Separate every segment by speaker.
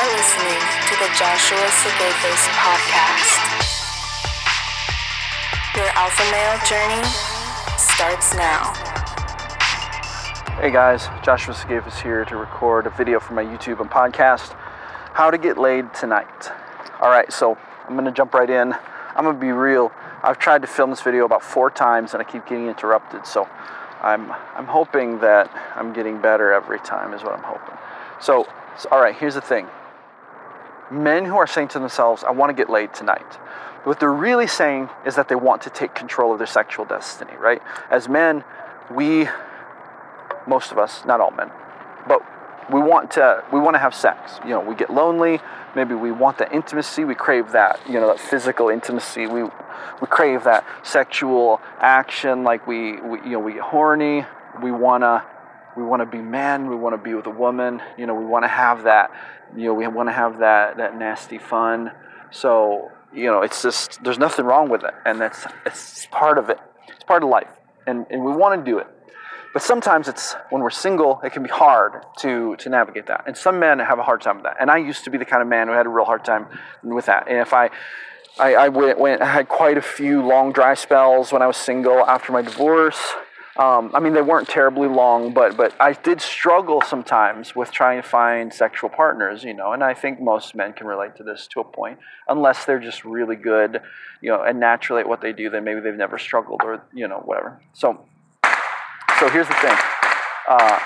Speaker 1: You're listening to the Joshua Sigafus podcast. Your alpha male journey starts now.
Speaker 2: Hey guys, Joshua Sigafus here to record a video for my YouTube and podcast, How to Get Laid Tonight. Alright, so I'm gonna jump right in. I'm gonna be real. I've tried to film this video about four times and I keep getting interrupted, so I'm I'm hoping that I'm getting better every time is what I'm hoping. So, so all right, here's the thing. Men who are saying to themselves, "I want to get laid tonight." What they're really saying is that they want to take control of their sexual destiny, right? As men, we most of us, not all men, but we want to we want to have sex. You know, we get lonely, maybe we want that intimacy, we crave that, you know, that physical intimacy. We we crave that sexual action like we, we you know, we get horny, we want to we want to be men, we want to be with a woman, you know, we want to have that, you know, we want to have that that nasty fun. So, you know, it's just there's nothing wrong with it and that's it's part of it. It's part of life. And and we want to do it. But sometimes it's when we're single, it can be hard to to navigate that. And some men have a hard time with that. And I used to be the kind of man who had a real hard time with that. And if I I, I went, went I had quite a few long dry spells when I was single after my divorce. Um, I mean, they weren't terribly long, but but I did struggle sometimes with trying to find sexual partners, you know. And I think most men can relate to this to a point, unless they're just really good, you know, and naturally at what they do. Then maybe they've never struggled, or you know, whatever. So so here's the thing. Uh,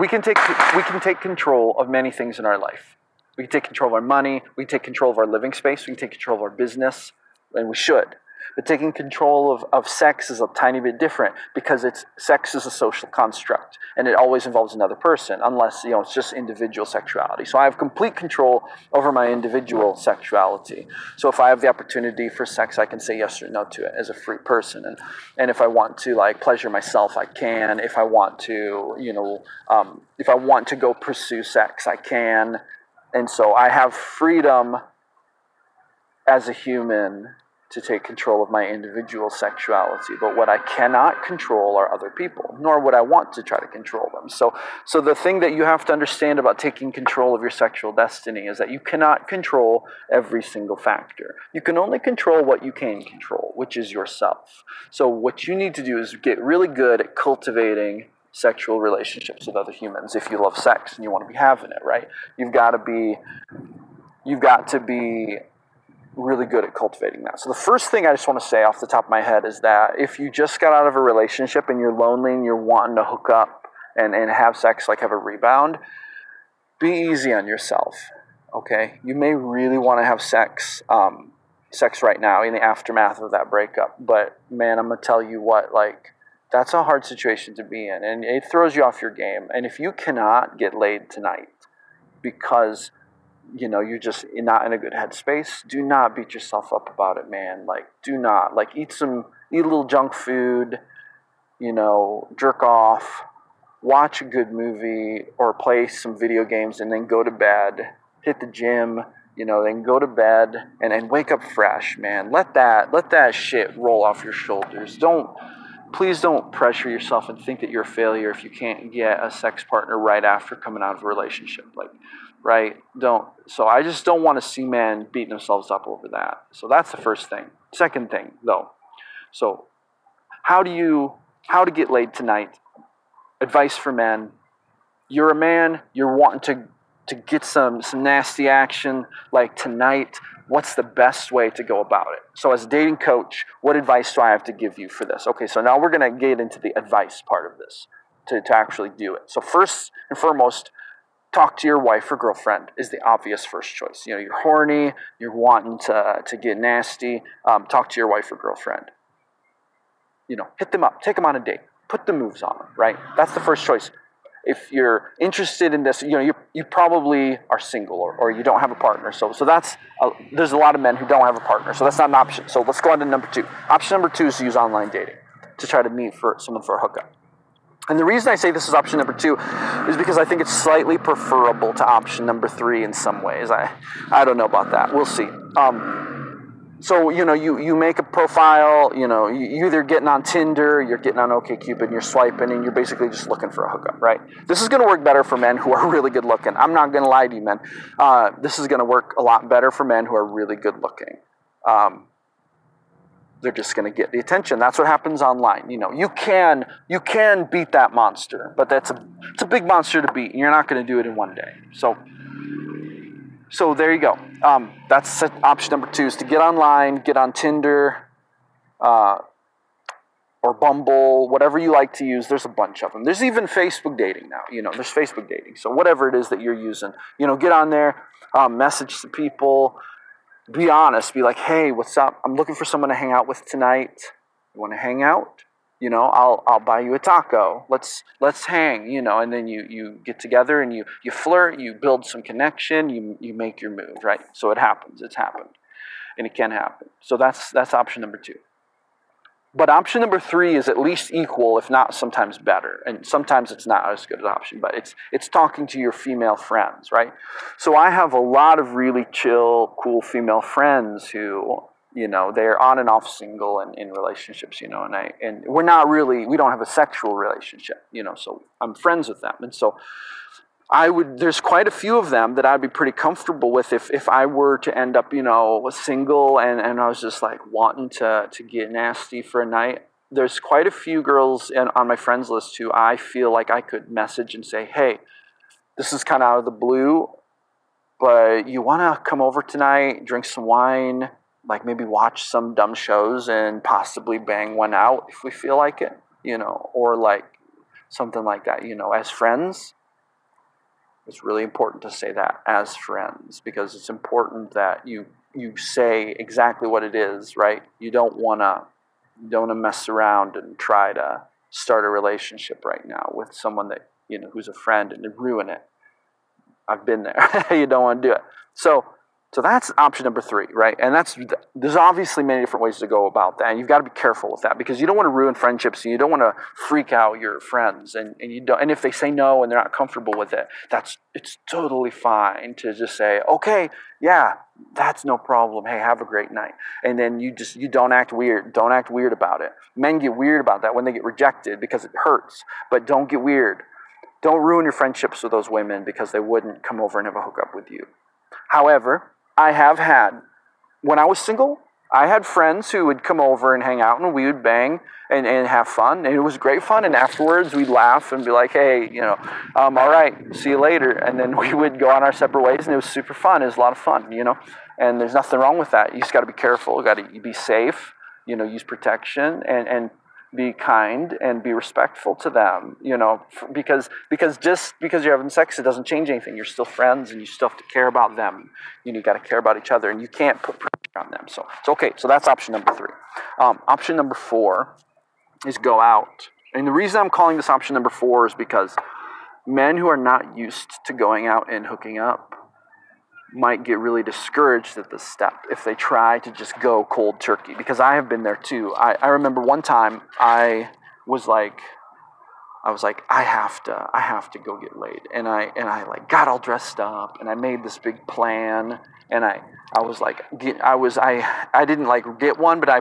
Speaker 2: we can take we can take control of many things in our life. We can take control of our money. We can take control of our living space. We can take control of our business, and we should. But taking control of, of sex is a tiny bit different because it's sex is a social construct and it always involves another person unless you know it's just individual sexuality. So I have complete control over my individual sexuality. So if I have the opportunity for sex, I can say yes or no to it as a free person. And and if I want to like pleasure myself, I can. If I want to, you know, um, if I want to go pursue sex, I can. And so I have freedom as a human to take control of my individual sexuality. But what I cannot control are other people, nor would I want to try to control them. So, so the thing that you have to understand about taking control of your sexual destiny is that you cannot control every single factor. You can only control what you can control, which is yourself. So, what you need to do is get really good at cultivating sexual relationships with other humans if you love sex and you want to be having it right you've got to be you've got to be really good at cultivating that. So the first thing I just want to say off the top of my head is that if you just got out of a relationship and you're lonely and you're wanting to hook up and, and have sex, like have a rebound, be easy on yourself. Okay, you may really want to have sex, um, sex right now in the aftermath of that breakup. But man, I'm gonna tell you what, like that's a hard situation to be in, and it throws you off your game. And if you cannot get laid tonight because you know you're just not in a good headspace do not beat yourself up about it man. Like do not like eat some eat a little junk food you know jerk off watch a good movie or play some video games and then go to bed hit the gym you know then go to bed and then wake up fresh man. Let that let that shit roll off your shoulders. Don't please don't pressure yourself and think that you're a failure if you can't get a sex partner right after coming out of a relationship. Like right? Don't. So I just don't want to see men beating themselves up over that. So that's the first thing. Second thing, though. So how do you how to get laid tonight? Advice for men. You're a man. You're wanting to to get some some nasty action like tonight. What's the best way to go about it? So, as a dating coach, what advice do I have to give you for this? Okay, so now we're going to get into the advice part of this to, to actually do it. So, first and foremost, talk to your wife or girlfriend is the obvious first choice. You know, you're horny, you're wanting to, to get nasty, um, talk to your wife or girlfriend. You know, hit them up, take them on a date, put the moves on them, right? That's the first choice. If you're interested in this, you know, you you probably are single or, or you don't have a partner. So, so that's, a, there's a lot of men who don't have a partner. So that's not an option. So let's go on to number two. Option number two is to use online dating to try to meet for someone for a hookup. And the reason I say this is option number two is because I think it's slightly preferable to option number three in some ways. I, I don't know about that. We'll see. Um, so you know you you make a profile you know you either getting on tinder you're getting on okcupid you're swiping and you're basically just looking for a hookup right this is going to work better for men who are really good looking i'm not going to lie to you men uh, this is going to work a lot better for men who are really good looking um, they're just going to get the attention that's what happens online you know you can you can beat that monster but that's a it's a big monster to beat and you're not going to do it in one day so so there you go. Um, that's option number two is to get online, get on Tinder, uh, or Bumble, whatever you like to use. There's a bunch of them. There's even Facebook dating now. You know, there's Facebook dating. So whatever it is that you're using, you know, get on there, um, message the people, be honest, be like, hey, what's up? I'm looking for someone to hang out with tonight. You want to hang out? you know i'll i'll buy you a taco let's let's hang you know and then you you get together and you you flirt you build some connection you you make your move right so it happens it's happened and it can happen so that's that's option number two but option number three is at least equal if not sometimes better. And sometimes it's not as good an option but it's it's talking to your female friends right? So i have a lot of really chill cool female friends who you know they're on and off single and in relationships you know and i and we're not really we don't have a sexual relationship you know so i'm friends with them. And so i would there's quite a few of them that i'd be pretty comfortable with if if i were to end up you know single and and i was just like wanting to to get nasty for a night there's quite a few girls in, on my friends list who i feel like i could message and say hey this is kind of out of the blue but you want to come over tonight drink some wine like maybe watch some dumb shows and possibly bang one out if we feel like it, you know, or like something like that, you know, as friends. It's really important to say that as friends because it's important that you you say exactly what it is, right? You don't want to don't want to mess around and try to start a relationship right now with someone that, you know, who's a friend and ruin it. I've been there. you don't want to do it. So, so that's option number three, right? And that's there's obviously many different ways to go about that. And you've got to be careful with that because you don't want to ruin friendships and you don't want to freak out your friends. And, and you don't and if they say no and they're not comfortable with it, that's it's totally fine to just say, okay, yeah, that's no problem. Hey, have a great night. And then you just you don't act weird. Don't act weird about it. Men get weird about that when they get rejected because it hurts. But don't get weird. Don't ruin your friendships with those women because they wouldn't come over and have a hookup with you. However, I have had, when I was single, I had friends who would come over and hang out and we would bang and, and have fun. And it was great fun. And afterwards we'd laugh and be like, hey, you know, um, all right, see you later. And then we would go on our separate ways and it was super fun. It was a lot of fun, you know. And there's nothing wrong with that. You just got to be careful. You got to be safe, you know, use protection and, and be kind and be respectful to them you know because because just because you're having sex it doesn't change anything. You're still friends and you still have to care about them. You, know, you got to care about each other and you can't put pressure on them. So it's okay so that's option number three. Um, option number four is go out. And the reason i'm calling this option number four is because men who are not used to going out and hooking up might get really discouraged at this step if they try to just go cold turkey because I have been there too. I, I remember one time I was like I was like, I have to, I have to go get laid, and I and I like got all dressed up, and I made this big plan, and I I was like, get, I was I I didn't like get one, but I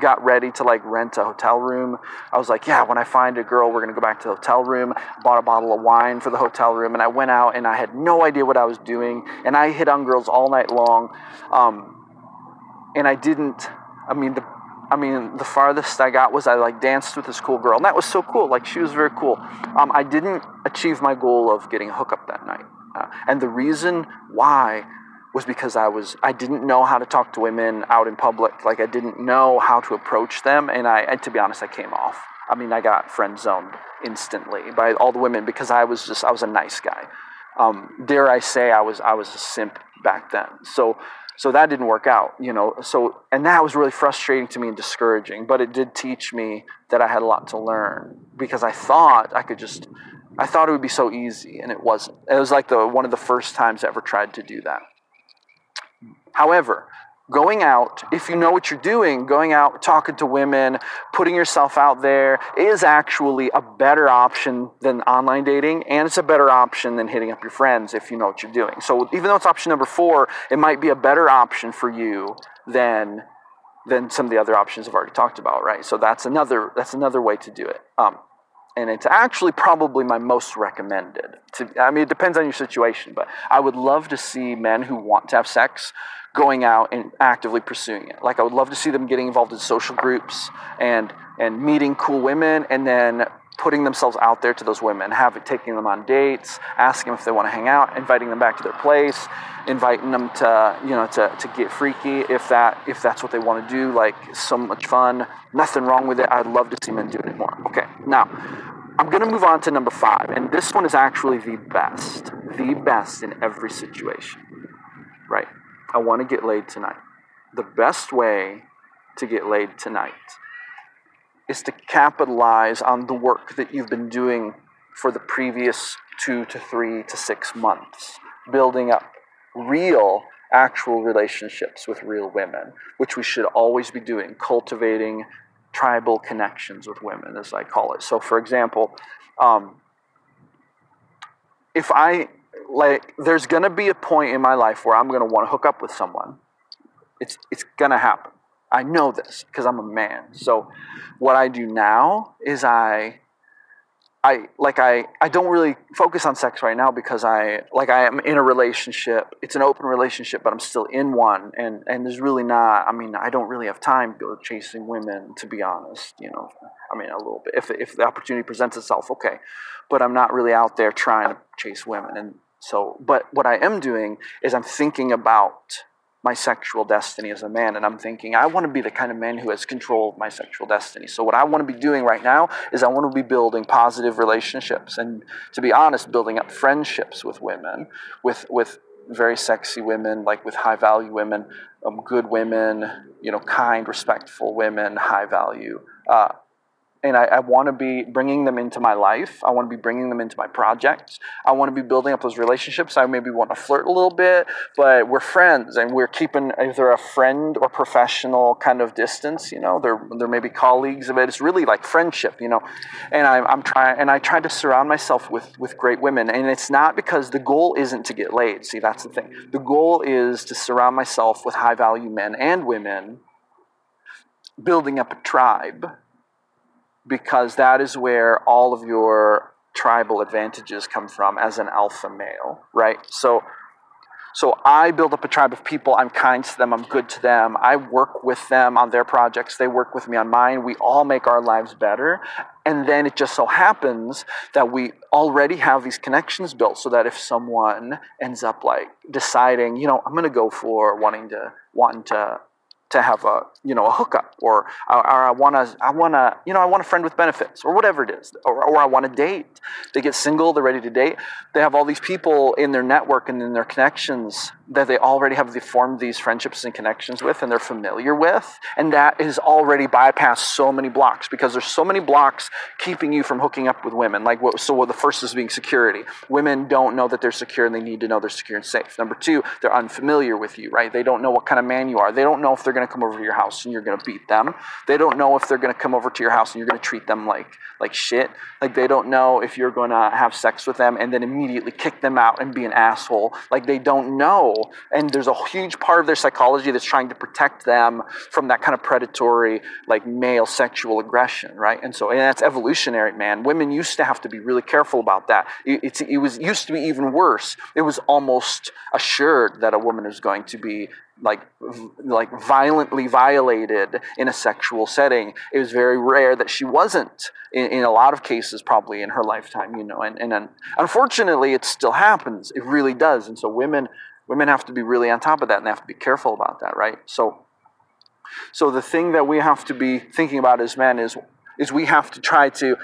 Speaker 2: got ready to like rent a hotel room. I was like, yeah, when I find a girl, we're gonna go back to the hotel room. Bought a bottle of wine for the hotel room, and I went out and I had no idea what I was doing, and I hit on girls all night long, um, and I didn't. I mean, the I mean, the farthest I got was I like danced with this cool girl, and that was so cool. Like she was very cool. Um, I didn't achieve my goal of getting a hookup that night, uh, and the reason why was because I was I didn't know how to talk to women out in public. Like I didn't know how to approach them, and I and to be honest, I came off. I mean, I got friend zoned instantly by all the women because I was just I was a nice guy. Um, dare I say I was I was a simp back then. So so that didn't work out, you know. So and that was really frustrating to me and discouraging. But it did teach me that I had a lot to learn because I thought I could just I thought it would be so easy, and it wasn't. It was like the one of the first times I ever tried to do that. However, going out, if you know what you're doing, going out, talking to women, putting yourself out there is actually a better option than online dating, and it's a better option than hitting up your friends if you know what you're doing. So even though it's option number four, it might be a better option for you than than some of the other options I've already talked about, right? So that's another that's another way to do it. Um, and it's actually probably my most recommended. To, I mean, it depends on your situation, but I would love to see men who want to have sex going out and actively pursuing it. Like I would love to see them getting involved in social groups and and meeting cool women, and then putting themselves out there to those women, having taking them on dates, asking them if they want to hang out, inviting them back to their place, inviting them to you know to, to get freaky if that if that's what they want to do. Like so much fun, nothing wrong with it. I'd love to see men do it more. Okay, now I'm gonna move on to number five, and this one is actually the best, the best in every situation. Right? I want to get laid tonight. The best way to get laid tonight is to capitalize on the work that you've been doing for the previous two to three to six months, building up real, actual relationships with real women, which we should always be doing, cultivating tribal connections with women, as I call it. So, for example, um, if I like, there's gonna be a point in my life where I'm gonna want to hook up with someone. It's it's gonna happen. I know this because I'm a man. So what I do now is I I like I I don't really focus on sex right now because I like I am in a relationship. It's an open relationship, but I'm still in one and and there's really not I mean, I don't really have time to go chasing women to be honest, you know. I mean, a little bit if if the opportunity presents itself, okay. But I'm not really out there trying to chase women and so but what I am doing is I'm thinking about my sexual destiny as a man. And I'm thinking, I want to be the kind of man who has control of my sexual destiny. So, what I want to be doing right now is I want to be building positive relationships. And to be honest, building up friendships with women, with, with very sexy women, like with high value women, um, good women, you know, kind, respectful women, high value. Uh, and I, I want to be bringing them into my life. I want to be bringing them into my projects. I want to be building up those relationships. I maybe want to flirt a little bit, but we're friends and we're keeping either a friend or professional kind of distance. You know, there there may be colleagues, but it's really like friendship. You know, and I, I'm trying and I try to surround myself with with great women, and it's not because the goal isn't to get laid. See, that's the thing. The goal is to surround myself with high value men and women, building up a tribe because that is where all of your tribal advantages come from as an alpha male, right? So so I build up a tribe of people. I'm kind to them. I'm good to them. I work with them on their projects. They work with me on mine. We all make our lives better. And then it just so happens that we already have these connections built so that if someone ends up like deciding, you know, I'm going to go for wanting to wanting to to have a you know a hookup or, or I want to I want to you know I want a friend with benefits or whatever it is or, or I want to date. They get single they're ready to date. They have all these people in their network and in their connections that they already have formed these friendships and connections with and they're familiar with and that is already bypassed so many blocks because there's so many blocks keeping you from hooking up with women. Like what so the first is being security. Women don't know that they're secure and they need to know they're secure and safe. Number two they're unfamiliar with you right? They don't know what kind of man you are. They don't know if they're going to come over to your house and you're going to beat them. They don't know if they're going to come over to your house and you're going to treat them like like shit. Like they don't know if you're going to have sex with them and then immediately kick them out and be an asshole. Like they don't know. And there's a huge part of their psychology that's trying to protect them from that kind of predatory like male sexual aggression, right? And so and that's evolutionary, man. Women used to have to be really careful about that. It, it was used to be even worse. It was almost assured that a woman is going to be like like violently violated in a sexual setting. It was very rare that she wasn't in, in a lot of cases probably in her lifetime you know and, and unfortunately it still happens. It really does. And so women women have to be really on top of that and they have to be careful about that right? So so the thing that we have to be thinking about as men is is we have to try to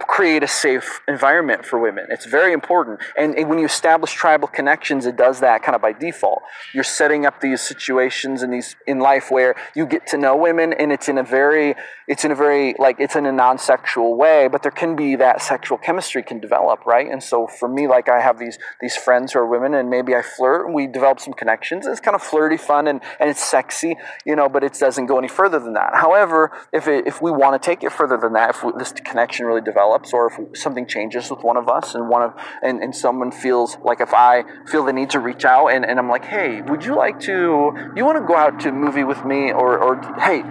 Speaker 2: create a safe environment for women. It's very important. And, and, when you establish tribal connections, it does that kind of by default. You're setting up these situations in these in life where you get to know women and it's in a very it's in a very like it's in a non-sexual way, but there can be that sexual chemistry can develop, right? And so for me, like I have these these friends who are women and maybe I flirt and we develop some connections. It's kind of flirty fun and, and it's sexy, you know, but it doesn't go any further than that. However, if it, if we want to take it further than that, if we, this connection really develops, or if something changes with one of us, and one of and, and someone feels like if I feel the need to reach out, and, and I'm like, hey, would you like to? You want to go out to a movie with me, or or hey,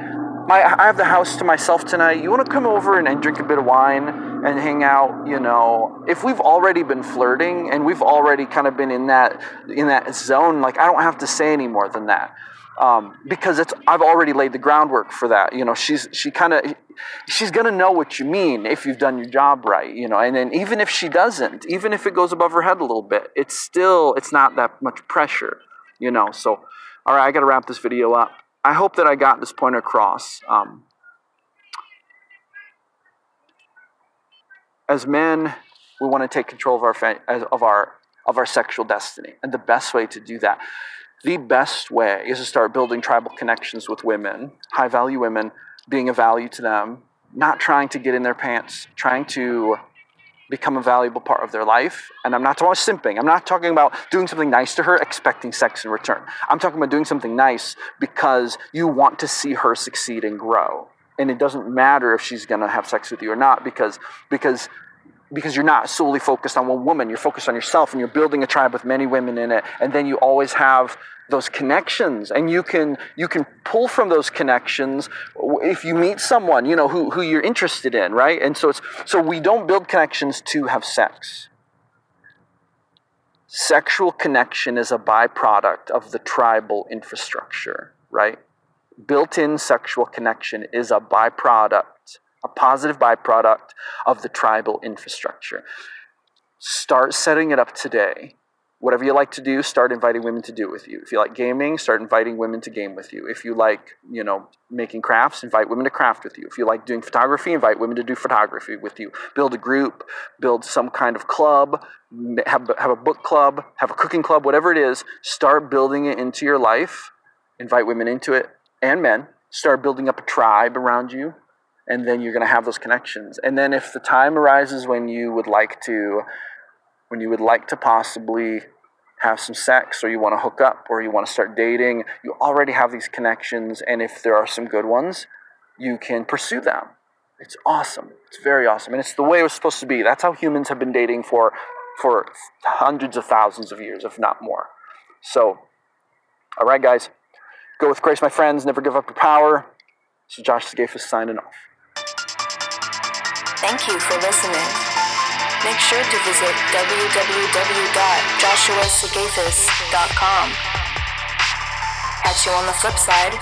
Speaker 2: my I have the house to myself tonight. You want to come over and, and drink a bit of wine and hang out? You know, if we've already been flirting and we've already kind of been in that in that zone, like I don't have to say any more than that. Um, because it's I've already laid the groundwork for that. You know, she's she kind of she's gonna know what you mean if you've done your job right. You know, and then even if she doesn't, even if it goes above her head a little bit, it's still it's not that much pressure. You know, so all right, I got to wrap this video up. I hope that I got this point across. Um, as men, we want to take control of our of our of our sexual destiny, and the best way to do that, the best way, is to start building tribal connections with women, high value women, being a value to them, not trying to get in their pants, trying to become a valuable part of their life. And I'm not talking about simping. I'm not talking about doing something nice to her, expecting sex in return. I'm talking about doing something nice because you want to see her succeed and grow. And it doesn't matter if she's going to have sex with you or not because because because you're not solely focused on one woman. You're focused on yourself and you're building a tribe with many women in it. And then you always have those connections and you can you can pull from those connections if you meet someone you know who, who you're interested in right? And so it's so we don't build connections to have sex. Sexual connection is a byproduct of the tribal infrastructure right? Built-in sexual connection is a byproduct a positive byproduct of the tribal infrastructure. Start setting it up today. Whatever you like to do, start inviting women to do it with you. If you like gaming, start inviting women to game with you. If you like, you know, making crafts, invite women to craft with you. If you like doing photography, invite women to do photography with you. Build a group, build some kind of club, have, have a book club, have a cooking club, whatever it is. Start building it into your life. Invite women into it and men. Start building up a tribe around you and then you're going to have those connections. And then if the time arises when you would like to when you would like to possibly have some sex or you want to hook up or you want to start dating you already have these connections and if there are some good ones you can pursue them. It's awesome. It's very awesome and it's the way it was supposed to be. That's how humans have been dating for for hundreds of thousands of years if not more. So all right guys. Go with grace my friends. Never give up your power. So josh Sigafus signing off
Speaker 1: Thank you for listening. Make sure to visit www.joshuasigafus.com. Catch you on the flip side.